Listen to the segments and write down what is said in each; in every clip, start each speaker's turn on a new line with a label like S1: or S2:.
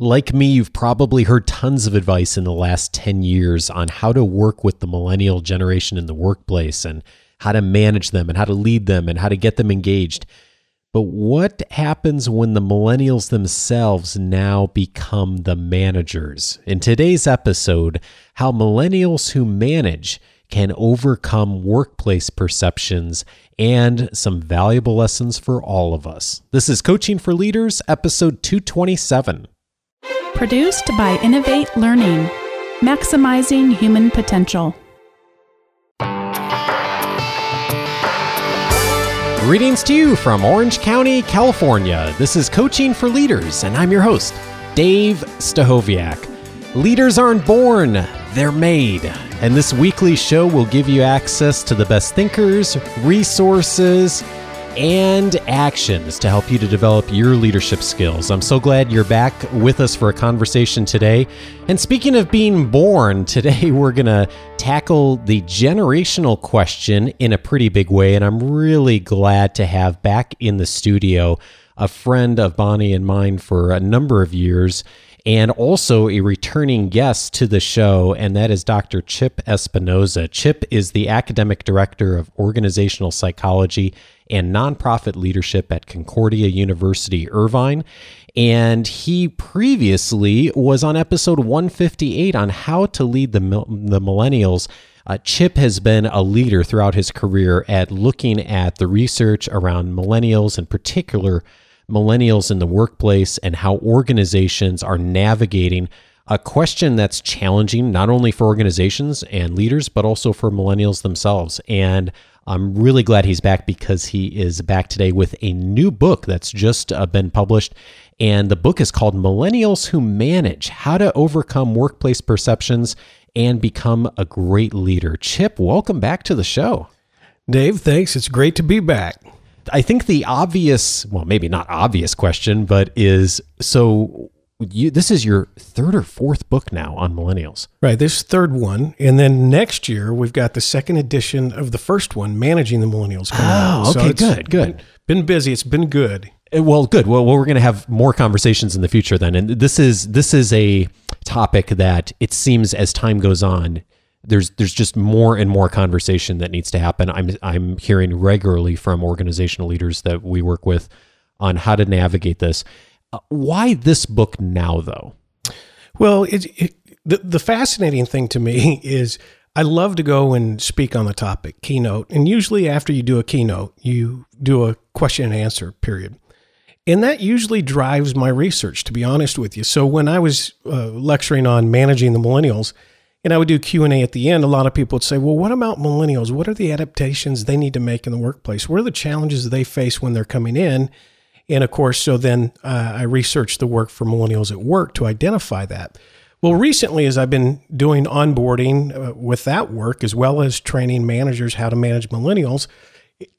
S1: Like me, you've probably heard tons of advice in the last 10 years on how to work with the millennial generation in the workplace and how to manage them and how to lead them and how to get them engaged. But what happens when the millennials themselves now become the managers? In today's episode, how millennials who manage can overcome workplace perceptions and some valuable lessons for all of us. This is Coaching for Leaders, episode 227.
S2: Produced by Innovate Learning, maximizing human potential.
S1: Greetings to you from Orange County, California. This is Coaching for Leaders, and I'm your host, Dave Stachowiak. Leaders aren't born, they're made. And this weekly show will give you access to the best thinkers, resources, and actions to help you to develop your leadership skills. I'm so glad you're back with us for a conversation today. And speaking of being born, today we're going to tackle the generational question in a pretty big way. And I'm really glad to have back in the studio a friend of Bonnie and mine for a number of years and also a returning guest to the show, and that is Dr. Chip Espinoza. Chip is the academic director of organizational psychology and nonprofit leadership at Concordia University, Irvine. And he previously was on episode 158 on how to lead the, the millennials. Uh, Chip has been a leader throughout his career at looking at the research around millennials, in particular, millennials in the workplace, and how organizations are navigating a question that's challenging not only for organizations and leaders, but also for millennials themselves. And I'm really glad he's back because he is back today with a new book that's just uh, been published. And the book is called Millennials Who Manage How to Overcome Workplace Perceptions and Become a Great Leader. Chip, welcome back to the show.
S3: Dave, thanks. It's great to be back.
S1: I think the obvious, well, maybe not obvious question, but is so you, this is your third or fourth book now on millennials.
S3: Right, this third one, and then next year we've got the second edition of the first one, managing the millennials.
S1: oh, out. okay, so good, good.
S3: Been busy. It's been good.
S1: Uh, well, good. Well, well we're going to have more conversations in the future then, and this is this is a topic that it seems as time goes on, there's there's just more and more conversation that needs to happen. I'm I'm hearing regularly from organizational leaders that we work with on how to navigate this. Uh, why this book now, though?
S3: Well, it, it, the the fascinating thing to me is I love to go and speak on the topic keynote, and usually after you do a keynote, you do a question and answer period. And that usually drives my research, to be honest with you. So when I was uh, lecturing on managing the millennials, and I would do Q&A at the end, a lot of people would say, well, what about millennials? What are the adaptations they need to make in the workplace? What are the challenges they face when they're coming in? And of course, so then uh, I researched the work for millennials at work to identify that. Well, recently, as I've been doing onboarding uh, with that work, as well as training managers how to manage millennials,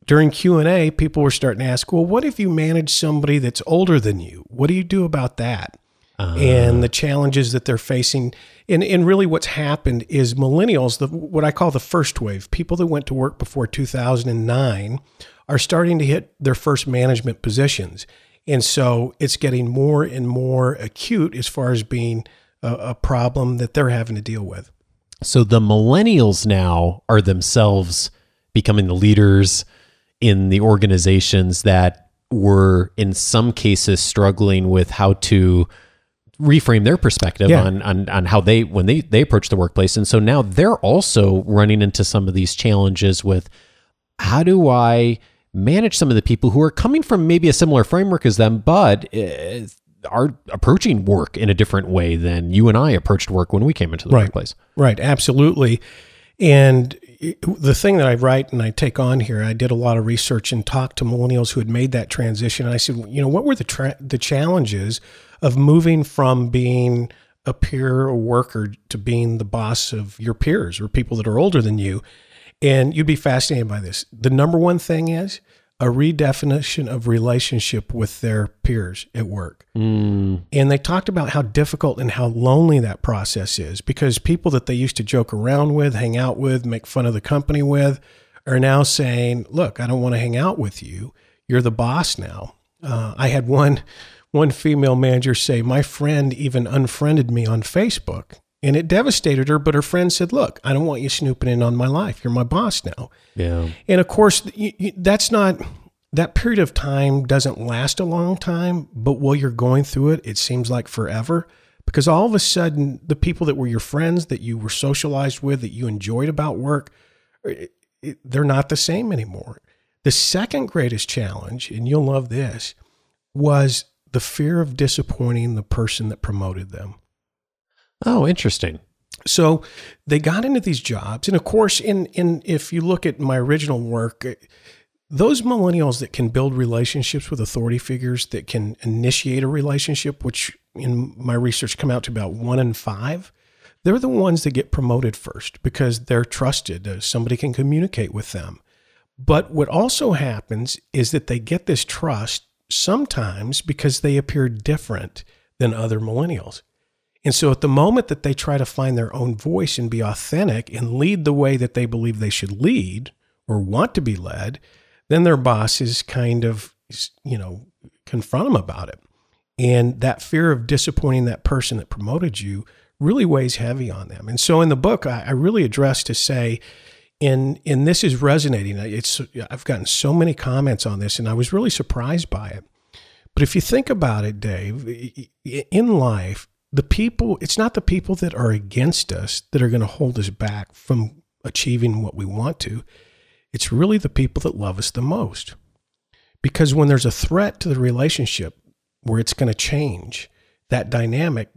S3: during Q&A, people were starting to ask, well, what if you manage somebody that's older than you? What do you do about that? Uh, and the challenges that they're facing. And, and really what's happened is millennials, the, what I call the first wave, people that went to work before 2009 are starting to hit their first management positions. And so it's getting more and more acute as far as being a, a problem that they're having to deal with.
S1: So the millennials now are themselves becoming the leaders in the organizations that were in some cases struggling with how to reframe their perspective yeah. on, on on how they when they they approach the workplace and so now they're also running into some of these challenges with how do I manage some of the people who are coming from maybe a similar framework as them, but uh, are approaching work in a different way than you and I approached work when we came into the
S3: right.
S1: workplace.
S3: Right, absolutely. And the thing that I write and I take on here, I did a lot of research and talked to millennials who had made that transition. And I said, you know, what were the tra- the challenges of moving from being a peer worker to being the boss of your peers or people that are older than you? And you'd be fascinated by this. The number one thing is a redefinition of relationship with their peers at work. Mm. And they talked about how difficult and how lonely that process is because people that they used to joke around with, hang out with, make fun of the company with, are now saying, Look, I don't want to hang out with you. You're the boss now. Uh, I had one one female manager say, My friend even unfriended me on Facebook. And it devastated her, but her friend said, Look, I don't want you snooping in on my life. You're my boss now.
S1: Yeah.
S3: And of course, that's not, that period of time doesn't last a long time, but while you're going through it, it seems like forever because all of a sudden, the people that were your friends, that you were socialized with, that you enjoyed about work, they're not the same anymore. The second greatest challenge, and you'll love this, was the fear of disappointing the person that promoted them.
S1: Oh, interesting.
S3: So they got into these jobs, and of course, in in if you look at my original work, those millennials that can build relationships with authority figures, that can initiate a relationship, which in my research come out to about one in five, they're the ones that get promoted first because they're trusted. Uh, somebody can communicate with them. But what also happens is that they get this trust sometimes because they appear different than other millennials. And so at the moment that they try to find their own voice and be authentic and lead the way that they believe they should lead or want to be led, then their bosses kind of, you know, confront them about it. And that fear of disappointing that person that promoted you really weighs heavy on them. And so in the book, I, I really address to say, and and this is resonating. It's I've gotten so many comments on this, and I was really surprised by it. But if you think about it, Dave, in life, the people it's not the people that are against us that are going to hold us back from achieving what we want to. It's really the people that love us the most. Because when there's a threat to the relationship where it's going to change that dynamic,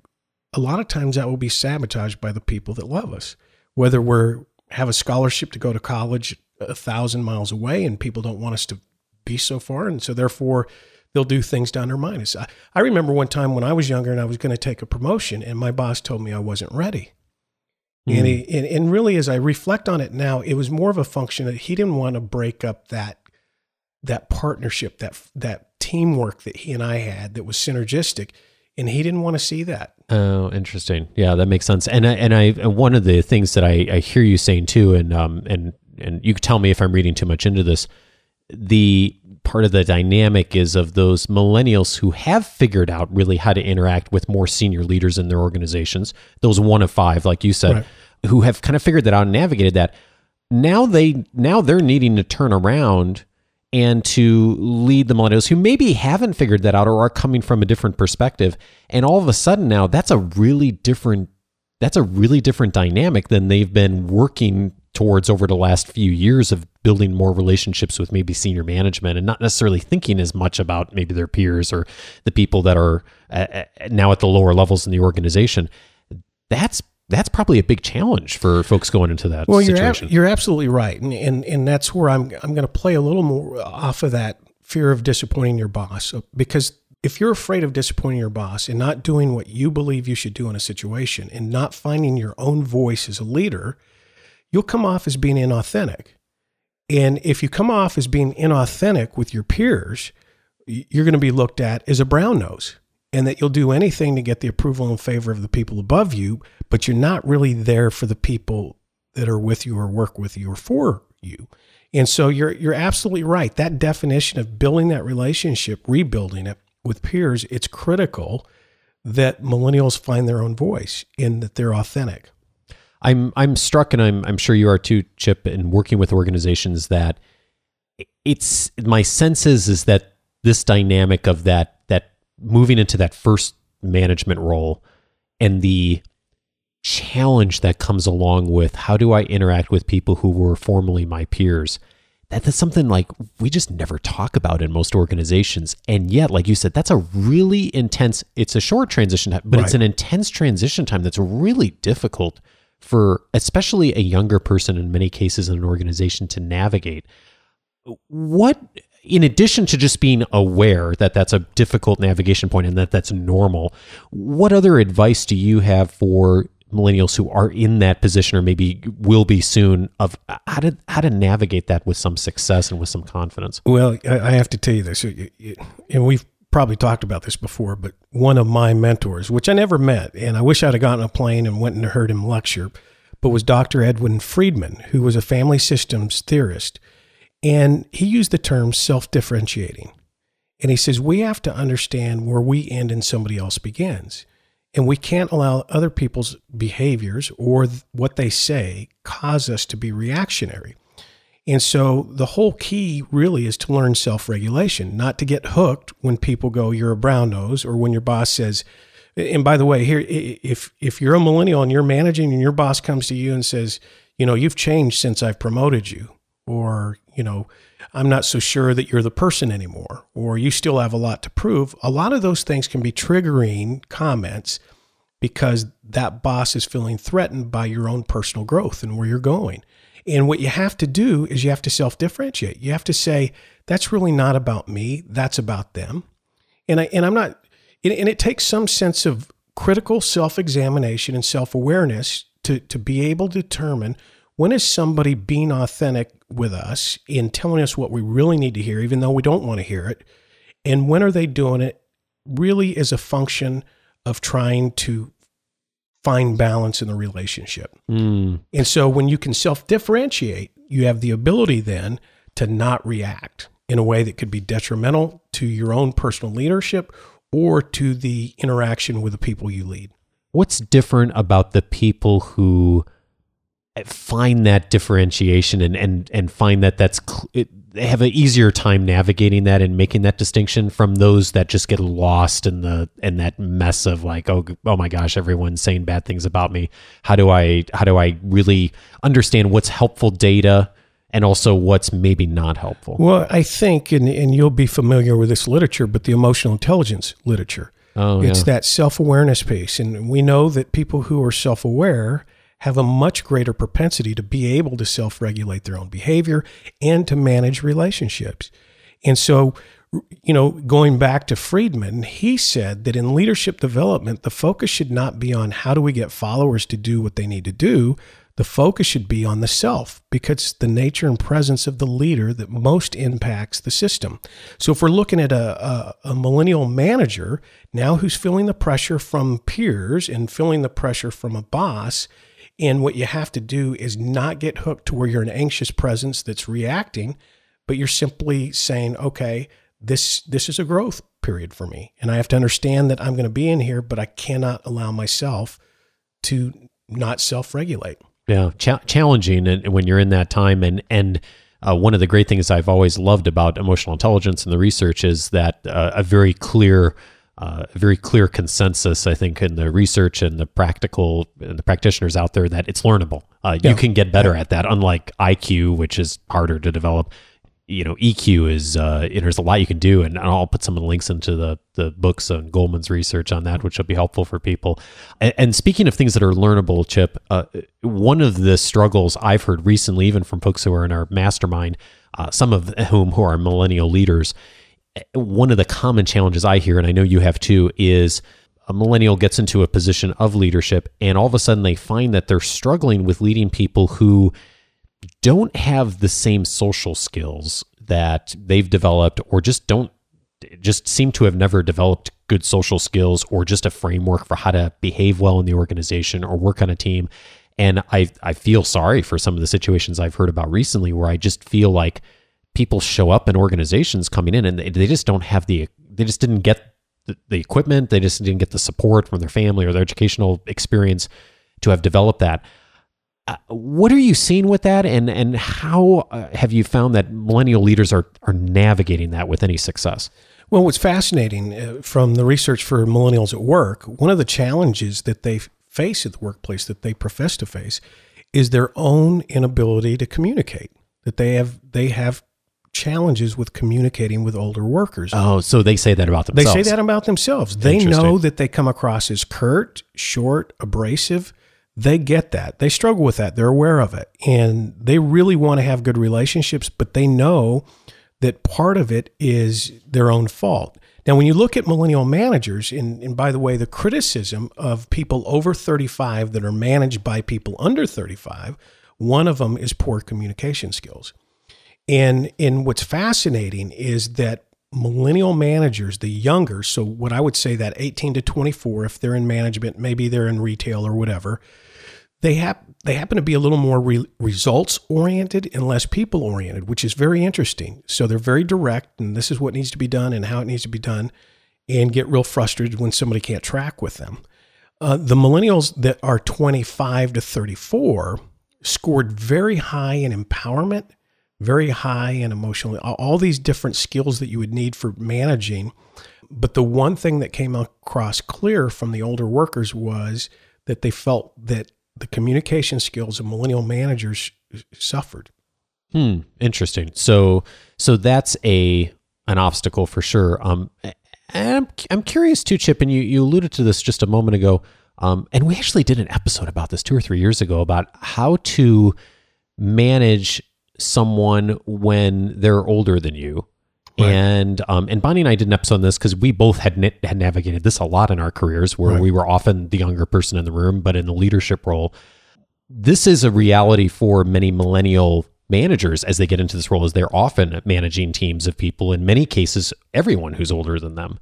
S3: a lot of times that will be sabotaged by the people that love us. Whether we're have a scholarship to go to college a thousand miles away and people don't want us to be so far. And so therefore they'll do things to undermine us. I, I remember one time when I was younger and I was going to take a promotion and my boss told me I wasn't ready. Mm. And, he, and, and really, as I reflect on it now, it was more of a function that he didn't want to break up that that partnership, that that teamwork that he and I had that was synergistic, and he didn't want to see that.
S1: Oh, interesting. Yeah, that makes sense. And I, and I one of the things that I, I hear you saying too, and um and and you can tell me if I'm reading too much into this. The part of the dynamic is of those millennials who have figured out really how to interact with more senior leaders in their organizations. Those one of five, like you said, right. who have kind of figured that out and navigated that. Now they now they're needing to turn around and to lead the millennials who maybe haven't figured that out or are coming from a different perspective. And all of a sudden now that's a really different that's a really different dynamic than they've been working towards over the last few years of building more relationships with maybe senior management and not necessarily thinking as much about maybe their peers or the people that are uh, now at the lower levels in the organization. That's that's probably a big challenge for folks going into that
S3: well,
S1: situation.
S3: You're, you're absolutely right, and, and and that's where I'm I'm going to play a little more off of that fear of disappointing your boss because if you're afraid of disappointing your boss and not doing what you believe you should do in a situation and not finding your own voice as a leader, you'll come off as being inauthentic. And if you come off as being inauthentic with your peers, you're going to be looked at as a brown nose and that you'll do anything to get the approval and favor of the people above you, but you're not really there for the people that are with you or work with you or for you. And so you're you're absolutely right. That definition of building that relationship, rebuilding it with peers, it's critical that millennials find their own voice and that they're authentic.
S1: I'm I'm struck and I'm I'm sure you are too, Chip, in working with organizations that it's my sense is is that this dynamic of that that moving into that first management role and the challenge that comes along with how do I interact with people who were formerly my peers. That's something like we just never talk about in most organizations. And yet, like you said, that's a really intense, it's a short transition time, but right. it's an intense transition time that's really difficult for especially a younger person in many cases in an organization to navigate. What in addition to just being aware that that's a difficult navigation point and that that's normal, what other advice do you have for millennials who are in that position or maybe will be soon of how to how to navigate that with some success and with some confidence?
S3: Well, I have to tell you this, and we've probably talked about this before, but one of my mentors, which I never met, and I wish I'd have gotten a plane and went and heard him lecture, but was Dr. Edwin Friedman, who was a family systems theorist and he used the term self differentiating. And he says, we have to understand where we end and somebody else begins. And we can't allow other people's behaviors or what they say cause us to be reactionary. And so the whole key really is to learn self regulation, not to get hooked when people go, you're a brown nose, or when your boss says, and by the way, here, if, if you're a millennial and you're managing and your boss comes to you and says, you know, you've changed since I've promoted you, or, you know, I'm not so sure that you're the person anymore, or you still have a lot to prove. A lot of those things can be triggering comments because that boss is feeling threatened by your own personal growth and where you're going. And what you have to do is you have to self differentiate. You have to say, that's really not about me, that's about them. And, I, and I'm not, and it takes some sense of critical self examination and self awareness to, to be able to determine when is somebody being authentic with us in telling us what we really need to hear, even though we don't want to hear it? And when are they doing it really as a function of trying to find balance in the relationship?
S1: Mm.
S3: And so when you can self differentiate, you have the ability then to not react in a way that could be detrimental to your own personal leadership or to the interaction with the people you lead.
S1: What's different about the people who find that differentiation and and and find that that's cl- it, they have an easier time navigating that and making that distinction from those that just get lost in the in that mess of like oh oh my gosh everyone's saying bad things about me how do i how do i really understand what's helpful data and also what's maybe not helpful
S3: Well, I think, and, and you'll be familiar with this literature, but the emotional intelligence literature.
S1: oh
S3: It's
S1: yeah.
S3: that self awareness piece. And we know that people who are self aware have a much greater propensity to be able to self regulate their own behavior and to manage relationships. And so, you know, going back to Friedman, he said that in leadership development, the focus should not be on how do we get followers to do what they need to do. The focus should be on the self because the nature and presence of the leader that most impacts the system. So, if we're looking at a, a, a millennial manager now who's feeling the pressure from peers and feeling the pressure from a boss, and what you have to do is not get hooked to where you're an anxious presence that's reacting, but you're simply saying, okay, this this is a growth period for me, and I have to understand that I'm going to be in here, but I cannot allow myself to not self-regulate.
S1: yeah cha- challenging and when you're in that time and and uh, one of the great things I've always loved about emotional intelligence and the research is that uh, a very clear uh, a very clear consensus, I think, in the research and the practical and the practitioners out there that it's learnable. Uh,
S3: Yeah.
S1: You can get better at that, unlike IQ, which is harder to develop. You know, EQ is uh, there's a lot you can do, and I'll put some of the links into the the books on Goleman's research on that, which will be helpful for people. And, and speaking of things that are learnable, Chip, uh, one of the struggles I've heard recently, even from folks who are in our mastermind, uh, some of whom who are millennial leaders, one of the common challenges I hear, and I know you have too, is a millennial gets into a position of leadership and all of a sudden they find that they're struggling with leading people who don't have the same social skills that they've developed or just don't just seem to have never developed good social skills or just a framework for how to behave well in the organization or work on a team. And I I feel sorry for some of the situations I've heard about recently where I just feel like people show up in organizations coming in and they, they just don't have the they just didn't get the, the equipment. They just didn't get the support from their family or their educational experience to have developed that. Uh, what are you seeing with that? And and how uh, have you found that millennial leaders are are navigating that with any success?
S3: Well, what's fascinating uh, from the research for millennials at work, one of the challenges that they face at the workplace that they profess to face is their own inability to communicate. That they have they have challenges with communicating with older workers.
S1: oh so they say that about themselves.
S3: They say that about themselves. They know that they come across as curt, short, abrasive. They get that. They struggle with that. They're aware of it. And they really want to have good relationships, but they know that part of it is their own fault. Now, when you look at millennial managers, and, and by the way, the criticism of people over 35 that are managed by people under 35, one of them is poor communication skills. And and what's fascinating is that millennial managers, the younger, so what I would say that 18 to 24, if they're in management, maybe they're in retail or whatever, they have they happen to be a little more re- results oriented and less people oriented, which is very interesting. So they're very direct, and this is what needs to be done and how it needs to be done, and get real frustrated when somebody can't track with them. Uh, the millennials that are 25 to 34 scored very high in empowerment, very high and emotional, all these different skills that you would need for managing. But the one thing that came across clear from the older workers was that they felt that the communication skills of millennial managers suffered.
S1: Hmm. Interesting. So, so that's a an obstacle for sure. Um, and I'm, I'm curious too, Chip, and you, you alluded to this just a moment ago. Um, and we actually did an episode about this two or three years ago about how to manage someone when they're older than you. Right. And um, and Bonnie and I did an episode on this because we both had na- had navigated this a lot in our careers, where right. we were often the younger person in the room, but in the leadership role. This is a reality for many millennial managers as they get into this role, as they're often managing teams of people. In many cases, everyone who's older than them.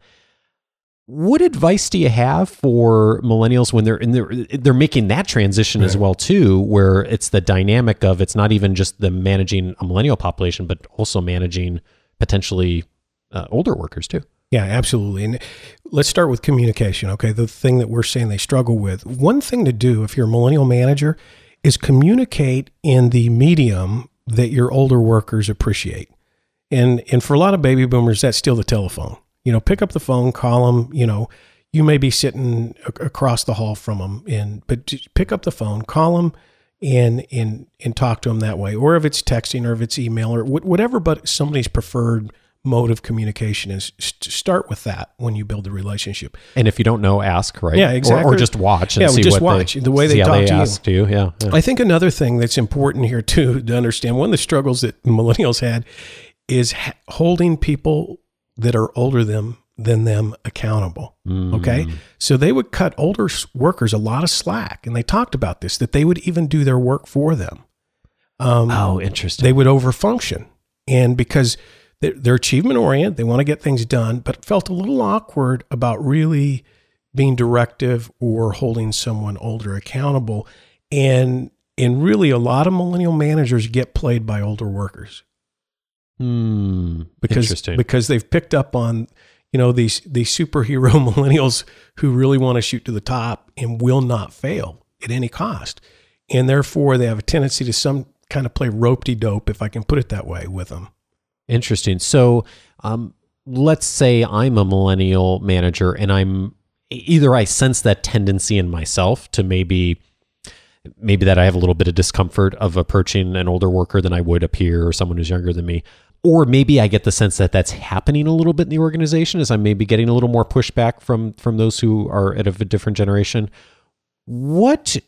S1: What advice do you have for millennials when they're in their, they're making that transition right. as well too, where it's the dynamic of it's not even just the managing a millennial population, but also managing potentially uh, older workers too.
S3: Yeah, absolutely. And let's start with communication. Okay. The thing that we're saying they struggle with. One thing to do if you're a millennial manager is communicate in the medium that your older workers appreciate. And, and for a lot of baby boomers, that's still the telephone. You know, pick up the phone, call them, you know, you may be sitting across the hall from them and, but pick up the phone, call them and and and talk to them that way, or if it's texting, or if it's email, or whatever. But somebody's preferred mode of communication is to start with that when you build a relationship.
S1: And if you don't know, ask right.
S3: Yeah, exactly.
S1: Or, or just watch. And
S3: yeah,
S1: see
S3: just
S1: watch
S3: they, the way they talk
S1: they
S3: to,
S1: you. to you. Yeah, yeah.
S3: I think another thing that's important here too to understand one of the struggles that millennials had is ha- holding people that are older than than them accountable. Mm. Okay. So they would cut older workers a lot of slack. And they talked about this, that they would even do their work for them.
S1: Um, oh, interesting.
S3: They would overfunction. And because they're, they're achievement oriented, they want to get things done, but felt a little awkward about really being directive or holding someone older accountable. And and really a lot of millennial managers get played by older workers.
S1: Hmm.
S3: Because because they've picked up on you know these these superhero millennials who really want to shoot to the top and will not fail at any cost. And therefore they have a tendency to some kind of play rope de dope if i can put it that way with them.
S1: Interesting. So um, let's say i'm a millennial manager and i'm either i sense that tendency in myself to maybe maybe that i have a little bit of discomfort of approaching an older worker than i would a peer or someone who's younger than me or maybe I get the sense that that's happening a little bit in the organization as I'm maybe getting a little more pushback from from those who are at of a different generation. What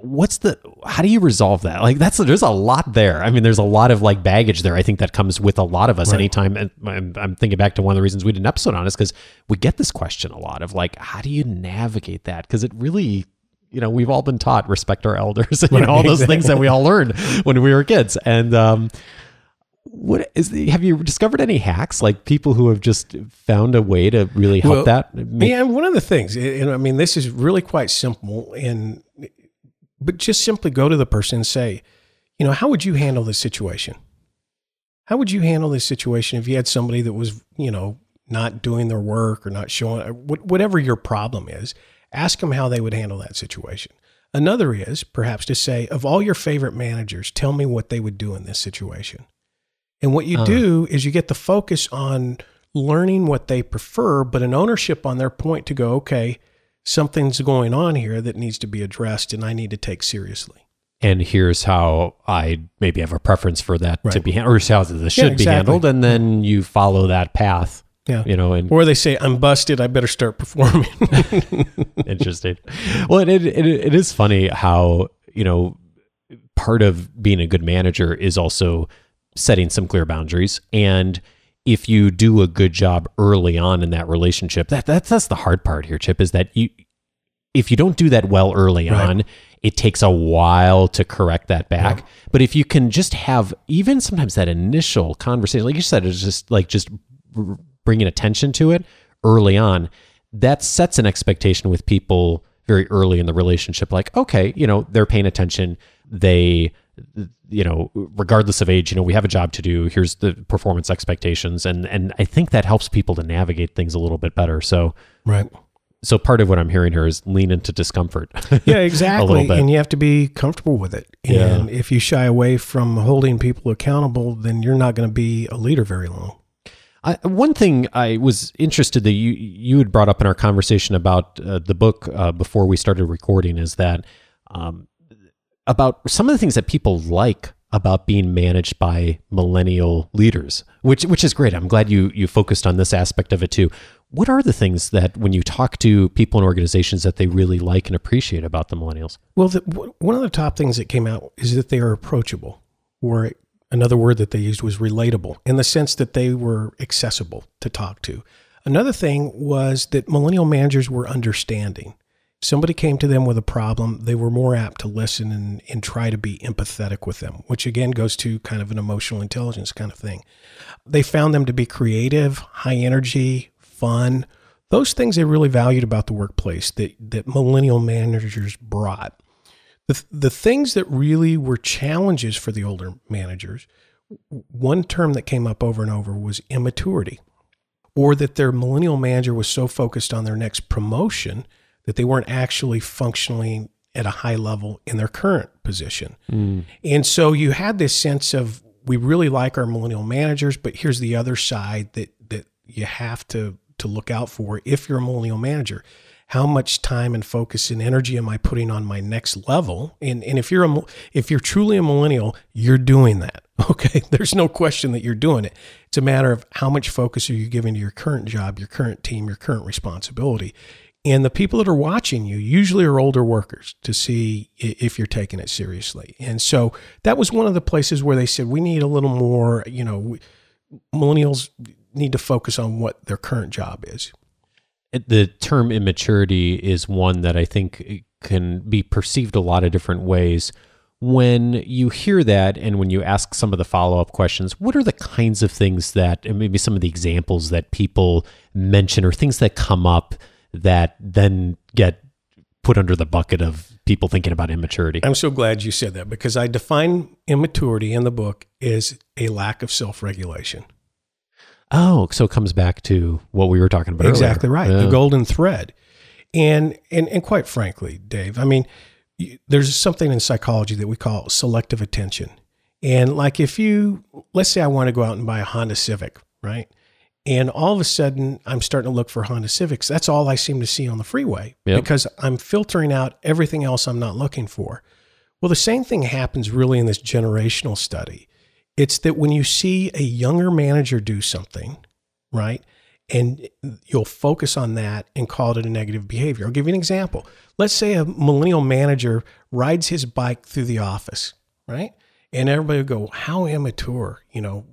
S1: what's the how do you resolve that? Like that's there's a lot there. I mean there's a lot of like baggage there i think that comes with a lot of us right. anytime. And I'm, I'm, thinking back to one of the reasons we did an episode on this because we get this question a lot of like how do you navigate that? Because it really you know we've all been taught respect our elders and right, all those things that we all learned when we were kids. And um what is the, have you discovered any hacks? Like people who have just found a way to really help well, that?
S3: make- yeah one of the things and i mean this is really quite simple and but just simply go to the person and say you know how would you handle this situation? How would you handle this situation if you had somebody that was you know not doing their work or not showing whatever your problem is ask them how they would handle that situation. Another is perhaps to say of all your favorite managers tell me what they would do in this situation and what you uh. do is you get the focus on learning what they prefer, but an ownership on their point to go, okay, something's going on here that needs to be addressed and I need to take seriously.
S1: And here's how I maybe have a preference for that right. to be handled, or how this should yeah, exactly. be handled. And then you follow that path.
S3: Yeah.
S1: You know, and
S3: or they say, I'm busted. I better start performing.
S1: Interesting. Well, it, it, it is funny how, you know, part of being a good manager is also setting some clear boundaries and if you do a good job early on in that relationship that that's that's the hard part here chip is that you if you don't do that well early right. on it takes a while to correct that back yeah. but if you can just have even sometimes that initial conversation like you said it's just like just bringing attention to it early on that sets an expectation with people very early in the relationship, like, okay, you know, they're paying attention. They, you know, regardless of age, you know, we have a job to do. Here's the performance expectations, and and I think that helps people to navigate things a little bit better. So,
S3: Right.
S1: so part of what I'm hearing here is lean into discomfort.
S3: Yeah, exactly. And you have to be comfortable with it.
S1: Yeah.
S3: And if you shy away from holding people accountable, then you're not going to be a leader very long.
S1: I, one thing I was interested that you you had brought up in our conversation about uh, the book uh, before we started recording is that um, about some of the things that people like about being managed by millennial leaders, which which is great. I'm glad you you focused on this aspect of it too. What are the things that when you talk to people and organizations that they really like and appreciate about the millennials?
S3: Well, the, one of the top things that came out is that they are approachable, or another word that they used was relatable in the sense that they were accessible to talk to. Another thing was that millennial managers were understanding. Somebody came to them with a problem, they were more apt to listen and, and try to be empathetic with them, which again goes to kind of an emotional intelligence kind of thing. They found them to be creative, high energy, fun, those things they really valued about the workplace that, that millennial managers brought. The, the things that really were challenges for the older managers, one term that came up over and over was immaturity, or that their millennial manager was so focused on their next promotion that they weren't actually functioning at a high level in their current position. And so you had this sense of we really like our millennial managers, but here's the other side that that you have to to look out for if you're a millennial manager. How much time and focus and energy am I putting on my next level? And and if you're a if you're truly a millennial, you're doing that. Okay, there's no question that you're doing it. It's a matter of how much focus are you giving to your current job, your current team, your current responsibility. And the people that are watching you usually are older workers to see if you're taking it seriously. And so that was one of the places where they said we need a little more, you know, millennials need to focus on what their current job is.
S1: The term immaturity is one that I think can be perceived a lot of different ways. When you hear that, and when you ask some of the follow up questions, what are the kinds of things that, maybe some of the examples that people mention or things that come up that then get put under the bucket of people thinking about immaturity?
S3: I'm so glad you said that because I define immaturity in the book as a lack of self regulation.
S1: Oh, so it comes back to what we were talking about.
S3: Exactly
S1: earlier.
S3: right.
S1: Yeah.
S3: The golden thread. And, and, and quite frankly, Dave, I mean, there's something in psychology that we call selective attention. And like if you, let's say I want to go out and buy a Honda Civic, right? And all of a sudden I'm starting to look for Honda Civics. That's all I seem to see on the freeway
S1: Yep.
S3: because I'm filtering out everything else I'm not looking for. Well, the same thing happens really in this generational study. It's that when you see a younger manager do something, right? And you'll focus on that and call it a negative behavior. I'll give you an example. Let's say a millennial manager rides his bike through the office, right? And everybody will go, How immature, you know,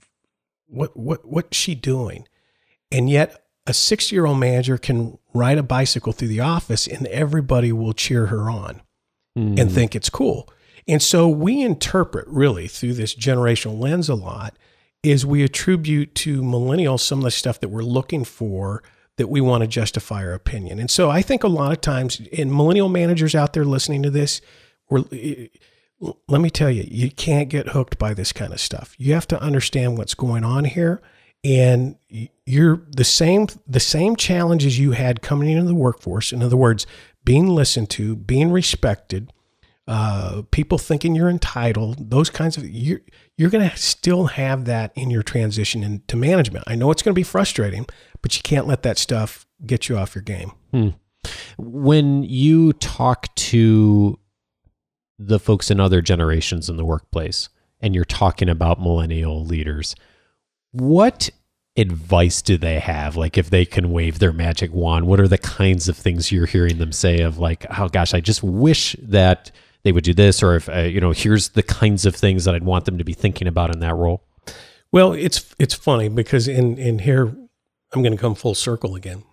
S3: what what what's she doing? And yet a 60-year-old manager can ride a bicycle through the office and everybody will cheer her on
S1: Hmm.
S3: and think it's cool. And so we interpret really through this generational lens a lot is we attribute to millennials some of the stuff that we're looking for that we want to justify our opinion. And so I think a lot of times in millennial managers out there listening to this, we're, let me tell you, you can't get hooked by this kind of stuff. You have to understand what's going on here and you're the same the same challenges you had coming into the workforce. In other words, being listened to, being respected, uh, people thinking you're entitled, those kinds of you're you're going to still have that in your transition into management. I know it's going to be frustrating, but you can't let that stuff get you off your game.
S1: when you talk to the folks in other generations in the workplace and you're talking about millennial leaders, what advice do they have? Like, if they can wave their magic wand, what are the kinds of things you're hearing them say of, like, oh gosh, I just wish that they would do this, or if, uh, you know, here's the kinds of things that I'd want them to be thinking about in that role?
S3: Well, it's it's funny because in in here I'm going to come full circle again.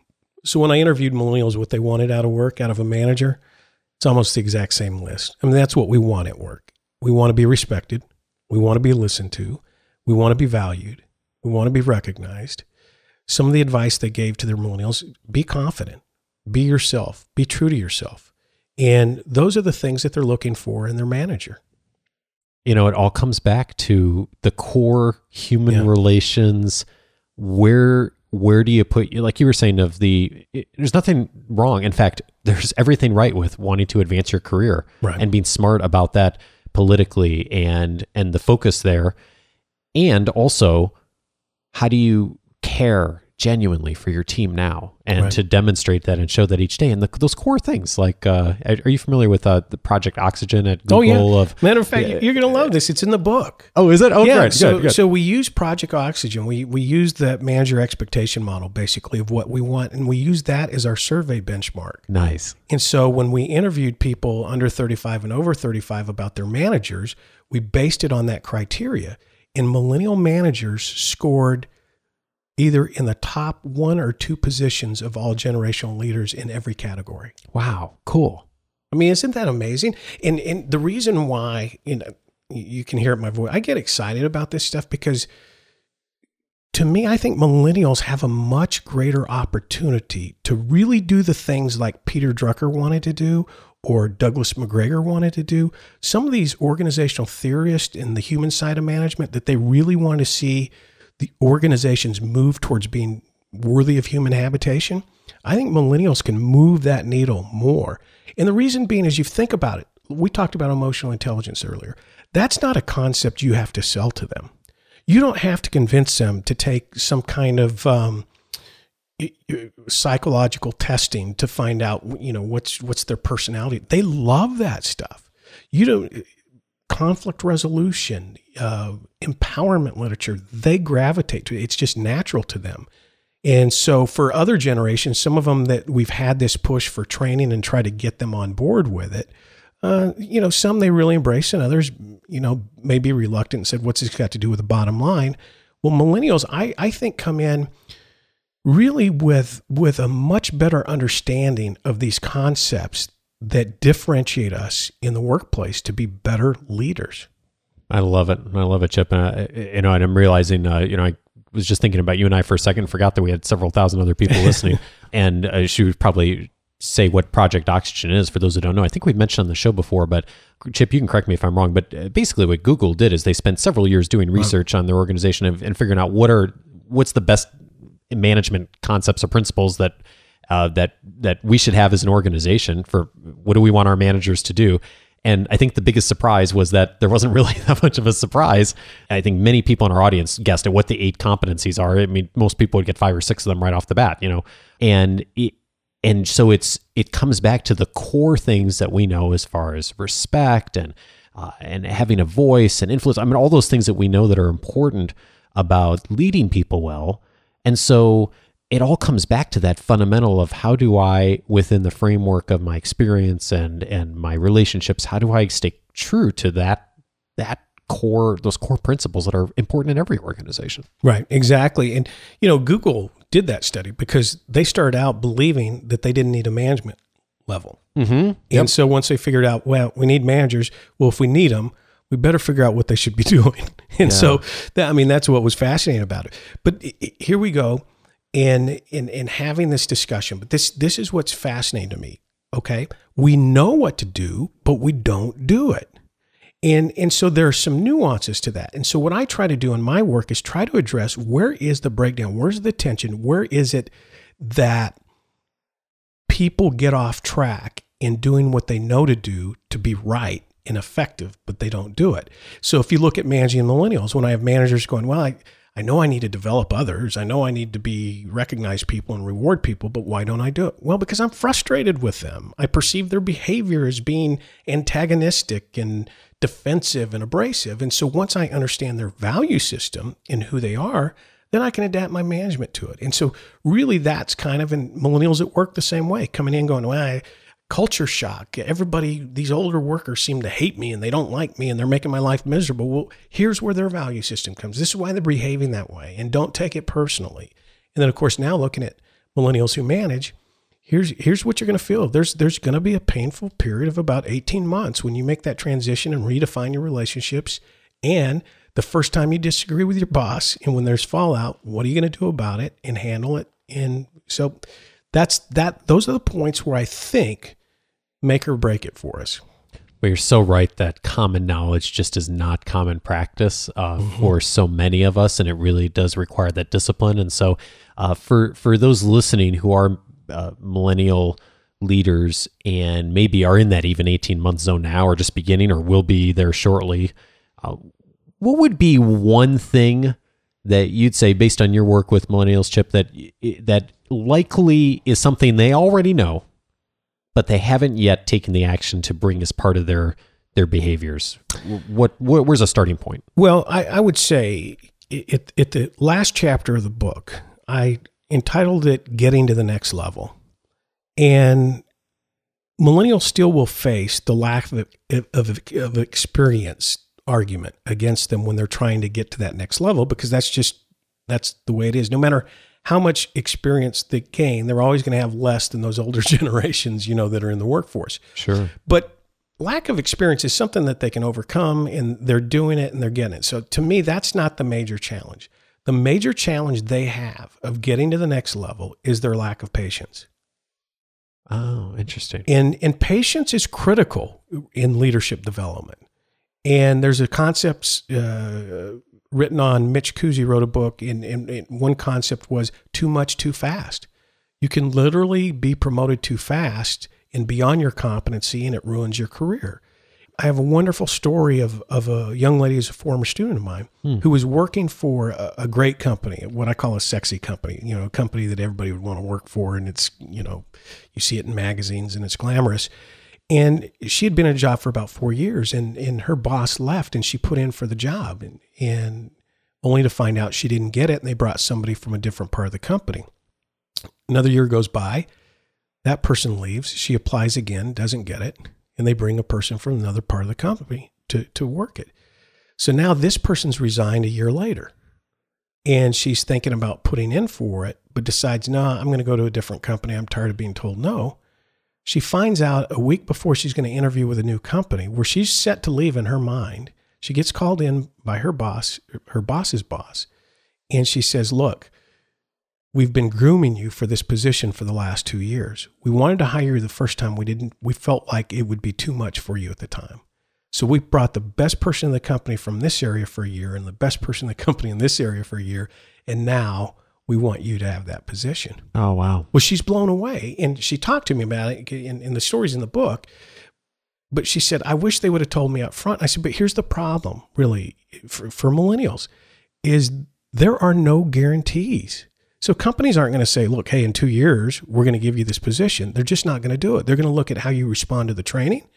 S3: So when I interviewed millennials, what they wanted out of work, out of a manager, it's almost the exact same list. I mean, that's what we want at work. We want to be respected. We want to be listened to. We want to be valued. Want to be recognized. Some of the advice they gave to their millennials: be confident, be yourself, be true to yourself. And those are the things that they're looking for in their manager.
S1: You know, it all comes back to the core human
S3: Yeah.
S1: relations. Where where do you put you like you were saying of the it- there's nothing wrong. In fact, there's everything right with wanting to advance your career
S3: Right.
S1: and being smart about that politically and and the focus there. And also, how do you care genuinely for your team now and
S3: Right.
S1: to demonstrate that and show that each day and the, those core things like uh, are you familiar with uh, the project oxygen at google
S3: Oh yeah.
S1: of
S3: Matter of fact,
S1: Yeah.
S3: you're going to love this. It's in the book.
S1: oh is it oh
S3: yeah.
S1: good,
S3: so,
S1: good, good.
S3: so we use Project Oxygen. We we use the manager expectation model basically of what we want, and we use that as our survey benchmark.
S1: nice
S3: And so when we interviewed people under 35 and over 35 about their managers, we based it on that criteria. And millennial managers scored either in the top one or two positions of all generational leaders in every category.
S1: wow cool
S3: I mean, isn't that amazing? And and the reason why, you know, you can hear it in my voice. I get excited about this stuff because to me, I think millennials have a much greater opportunity to really do the things like Peter Drucker wanted to do or Douglas McGregor wanted to do. Some of these organizational theorists in the human side of management that they really want to see the organizations move towards being worthy of human habitation. I think millennials can move that needle more. And the reason being is you think about it. We talked about emotional intelligence earlier. That's not a concept you have to sell to them. You don't have to convince them to take some kind of um, psychological testing to find out, you know, what's what's their personality. They love that stuff. You don't conflict resolution, uh, empowerment literature. They gravitate to it. It's just natural to them. And so for other generations, some of them that we've had this push for training and try to get them on board with it, uh, you know, some they really embrace and others, you know, may be reluctant and said, what's this got to do with the bottom line? Well, millennials, I, I think come in really with, with a much better understanding of these concepts that differentiate us in the workplace to be better leaders.
S1: I love it. I love it, Chip. And I, you know, and I'm realizing, uh, you know, I was just thinking about you and I for a second, forgot that we had several thousand other people listening, and uh, she would probably say what Project Oxygen is for those who don't know. I think we've mentioned on the show before, but Chip, you can correct me if I'm wrong. But uh, basically, what Google did is they spent several years doing research on their organization and, and figuring out what are what's the best management concepts or principles that uh, that that we should have as an organization for what do we want our managers to do. And I think the biggest surprise was that there wasn't really that much of a surprise. I think many people in our audience guessed at what the eight competencies are. I mean, most people would get five or six of them right off the bat, you know. And it, and so it's it comes back to the core things that we know as far as respect and uh, and having a voice and influence. I mean, all those things that we know that are important about leading people well. And so it all comes back to that fundamental of how do I, within the framework of my experience and and my relationships, how do I stay true to that that core those core principles that are important in every organization.
S3: Right, exactly. And, you know, Google did that study because they started out believing that they didn't need a management level.
S1: Mm-hmm.
S3: And so once they figured out, well, we need managers, well, if we need them, we better figure out what they should be doing. And so that, I mean, that's what was fascinating about it. But here we go in, in, in having this discussion. But this, this is what's fascinating to me. Okay. We know what to do, but we don't do it. And, and so there are some nuances to that. And so what I try to do in my work is try to address where is the breakdown? Where's the tension? Where is it that people get off track in doing what they know to do to be right and effective, but they don't do it. So if you look at managing millennials, when I have managers going, well, I, I know I need to develop others. I know I need to be recognize people and reward people, but why don't I do it? Well, because I'm frustrated with them. I perceive their behavior as being antagonistic and defensive and abrasive. And so once I understand their value system and who they are, then I can adapt my management to it. And so really that's kind of in millennials at work the same way, coming in going, well, I, culture shock. Everybody, these older workers seem to hate me and they don't like me and they're making my life miserable. Well, here's where their value system comes. This is why they're behaving that way and don't take it personally. And then of course now looking at millennials who manage, here's here's what you're going to feel. There's there's going to be a painful period of about 18 months when you make that transition and redefine your relationships and the first time you disagree with your boss and when there's fallout, what are you going to do about it and handle it? And so that's that those are the points where I think make or break it for us.
S1: Well, you're so right that common knowledge just is not common practice uh, mm-hmm. for so many of us, and it really does require that discipline. And so, uh, for for those listening who are uh, millennial leaders and maybe are in that even 18 month zone now, or just beginning, or will be there shortly, uh, what would be one thing that you'd say, based on your work with millennials, Chip, that that likely is something they already know, but they haven't yet taken the action to bring as part of their their behaviors. What, what where's a starting point?
S3: Well, I, I would say at, the last chapter of the book, I entitled it "Getting to the Next Level," and millennials still will face the lack of, of, of experience argument against them when they're trying to get to that next level because that's just that's the way it is. No matter how much experience they gain, they're always going to have less than those older generations, you know, that are in the workforce.
S1: Sure.
S3: But lack of experience is something that they can overcome and they're doing it and they're getting it. So to me, that's not the major challenge. The major challenge they have of getting to the next level is their lack of patience.
S1: Oh, interesting.
S3: And and patience is critical in leadership development. And there's a concept uh, written on. Mitch Kuzy wrote a book, and, and, and one concept was too much, too fast. You can literally be promoted too fast and beyond your competency, and it ruins your career. I have a wonderful story of, of a young lady who's a former student of mine hmm. who was working for a, a, great company, what I call a sexy company, you know, a company that everybody would want to work for. And it's, you know, you see it in magazines and it's glamorous. And she had been in a job for about four years, and, and her boss left, and she put in for the job, and, and only to find out she didn't get it, and they brought somebody from a different part of the company. Another year goes by, that person leaves, she applies again, doesn't get it, and they bring a person from another part of the company to, to work it. So now this person's resigned a year later, and she's thinking about putting in for it, but decides, no, I'm going to go to a different company. I'm tired of being told no she finds out a week before she's going to interview with a new company where she's set to leave in her mind. She gets called in by her boss, her boss's boss, and she says, Look, we've been grooming you for this position for the last two years. We wanted to hire you the first time. We didn't, we felt like it would be too much for you at the time. So we brought the best person in the company from this area for a year and the best person in the company in this area for a year. And now we want you to have that position.
S1: Oh, wow.
S3: Well, she's blown away. And she talked to me about it in, in the stories in the book. But she said, I wish they would have told me up front. I said, but here's the problem, really, for, for millennials, is there are no guarantees. So companies aren't going to say, look, hey, in two years, we're going to give you this position. They're just not going to do it. They're going to look at how you respond to the training,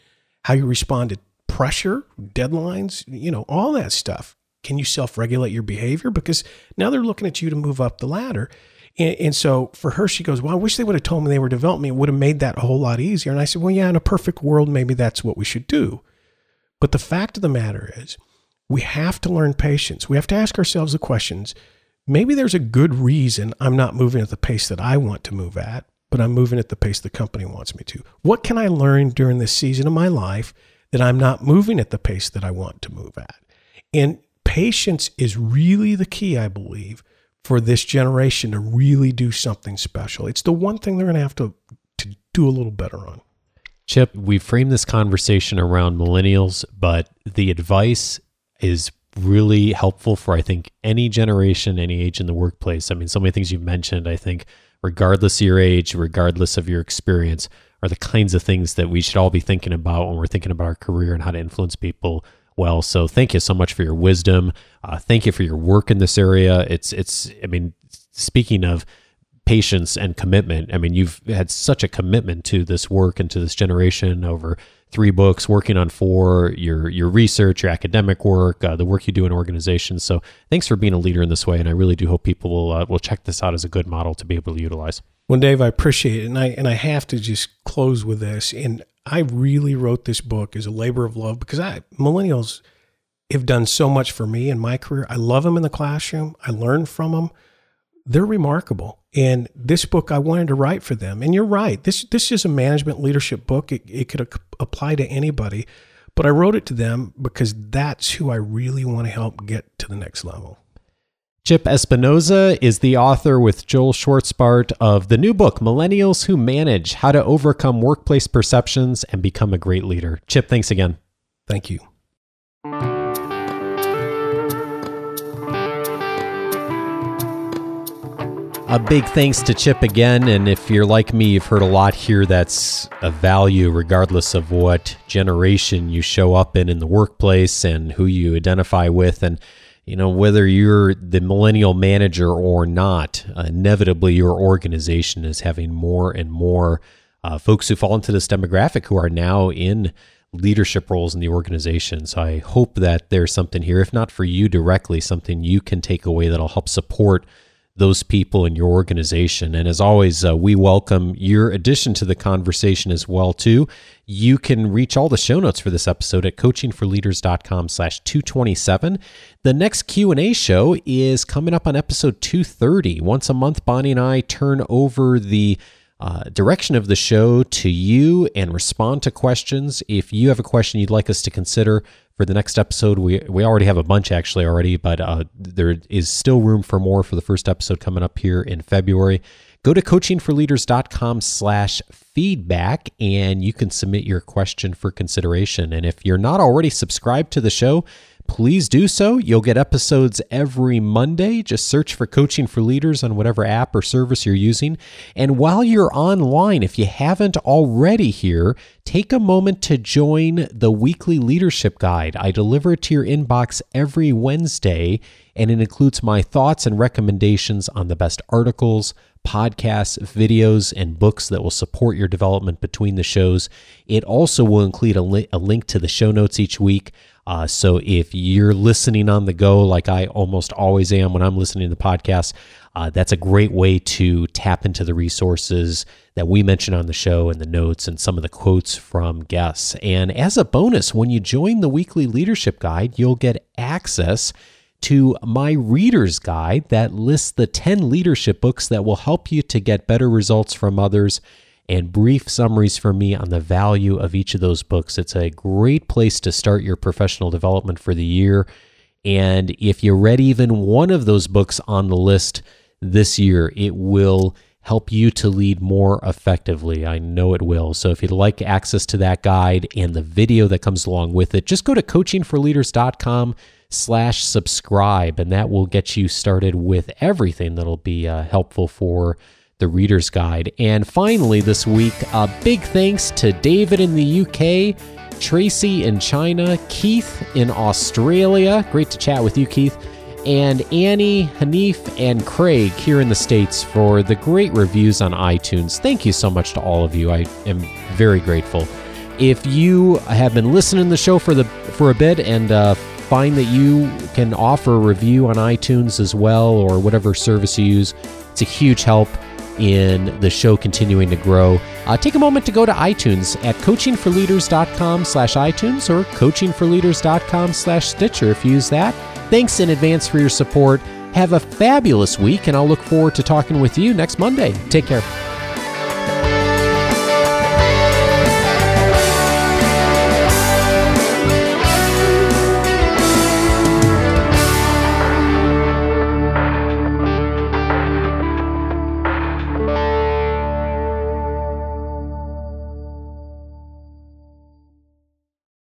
S3: how you respond to pressure, deadlines, you know, all that stuff can you self regulate your behavior? Because now they're looking at you to move up the ladder. And, and, so for her, she goes, Well, I wish they would have told me they were developing. It would have made that a whole lot easier. And I said, Well, yeah, in a perfect world, maybe that's what we should do. But the fact of the matter is, we have to learn patience. We have to ask ourselves the questions. Maybe there's a good reason I'm not moving at the pace that I want to move at, but I'm moving at the pace the company wants me to. What can I learn during this season of my life that I'm not moving at the pace that I want to move at? And patience is really the key, I believe, for this generation to really do something special. It's the one thing they're going to have to, to do a little better on.
S1: Chip, we framed this conversation around millennials, but the advice is really helpful for, I think, any generation, any age in the workplace. I mean, so many things you've mentioned, I think, regardless of your age, regardless of your experience, are the kinds of things that we should all be thinking about when we're thinking about our career and how to influence people well. So thank you so much for your wisdom. Uh, thank you for your work in this area. It's it's. I mean, speaking of patience and commitment, I mean, you've had such a commitment to this work and to this generation over three books, working on four, your your research, your academic work, uh, the work you do in organizations. So thanks for being a leader in this way, and I really do hope people will uh, will check this out as a good model to be able to utilize.
S3: Well, Dave, I appreciate it, and I and I have to just close with this. And I really wrote this book as a labor of love because I millennials have done so much for me in my career. I love them in the classroom. I learn from them. They're remarkable. And this book I wanted to write for them. And you're right. This this is a management leadership book. It, it could apply to anybody, but I wrote it to them because that's who I really want to help get to the next level.
S1: Chip Espinoza is the author with Joel Schwartzbart of the new book, Millennials Who Manage How to Overcome Workplace Perceptions and Become a Great Leader. Chip, thanks again.
S3: Thank you.
S1: A big thanks to Chip again. And if you're like me, you've heard a lot here that's of value, regardless of what generation you show up in in the workplace and who you identify with. And, you know, whether you're the millennial manager or not, inevitably your organization is having more and more uh, folks who fall into this demographic who are now in leadership roles in the organization. So I hope that there's something here, if not for you directly, something you can take away that'll help support those people in your organization. And as always, uh, we welcome your addition to the conversation as well too. You can reach all the show notes for this episode at coachingforleaders.com slash 227. The next Q&A show is coming up on episode 230. Once a month, Bonnie and I turn over the uh, direction of the show to you and respond to questions. If you have a question you'd like us to consider for the next episode, we we already have a bunch actually already, but uh, there is still room for more for the first episode coming up here in February. Go to coachingforleaders.com slash feedback and you can submit your question for consideration. And if you're not already subscribed to the show, please do so. You'll get episodes every Monday. Just search for Coaching for Leaders on whatever app or service you're using. And while you're online, if you haven't already here, take a moment to join the weekly leadership guide. I deliver it to your inbox every Wednesday, and it includes my thoughts and recommendations on the best articles, podcasts, videos, and books that will support your development between the shows. It also will include a, li- a link to the show notes each week. Uh, so if you're listening on the go, like I almost always am when I'm listening to the podcast, uh, that's a great way to tap into the resources that we mention on the show and the notes and some of the quotes from guests. And as a bonus, when you join the weekly leadership guide, you'll get access to my reader's guide that lists the 10 leadership books that will help you to get better results from others and brief summaries from me on the value of each of those books. It's a great place to start your professional development for the year. And if you read even one of those books on the list this year, it will help you to lead more effectively. I know it will. So if you'd like access to that guide and the video that comes along with it, just go to coachingforleaders.com slash subscribe and that will get you started with everything that'll be uh, helpful for the Reader's Guide. And finally, this week, a big thanks to David in the UK, Tracy in China, Keith in Australia. Great to chat with you, Keith. And Annie, Hanif, and Craig here in the States for the great reviews on iTunes. Thank you so much to all of you. I am very grateful. If you have been listening to the show for the for a bit and uh, find that you can offer a review on iTunes as well or whatever service you use, it's a huge help in the show continuing to grow. Uh, take a moment to go to iTunes at coachingforleaders.com slash iTunes or coachingforleaders.com slash Stitcher if you use that. Thanks in advance for your support. Have a fabulous week, and I'll look forward to talking with you next Monday. Take care.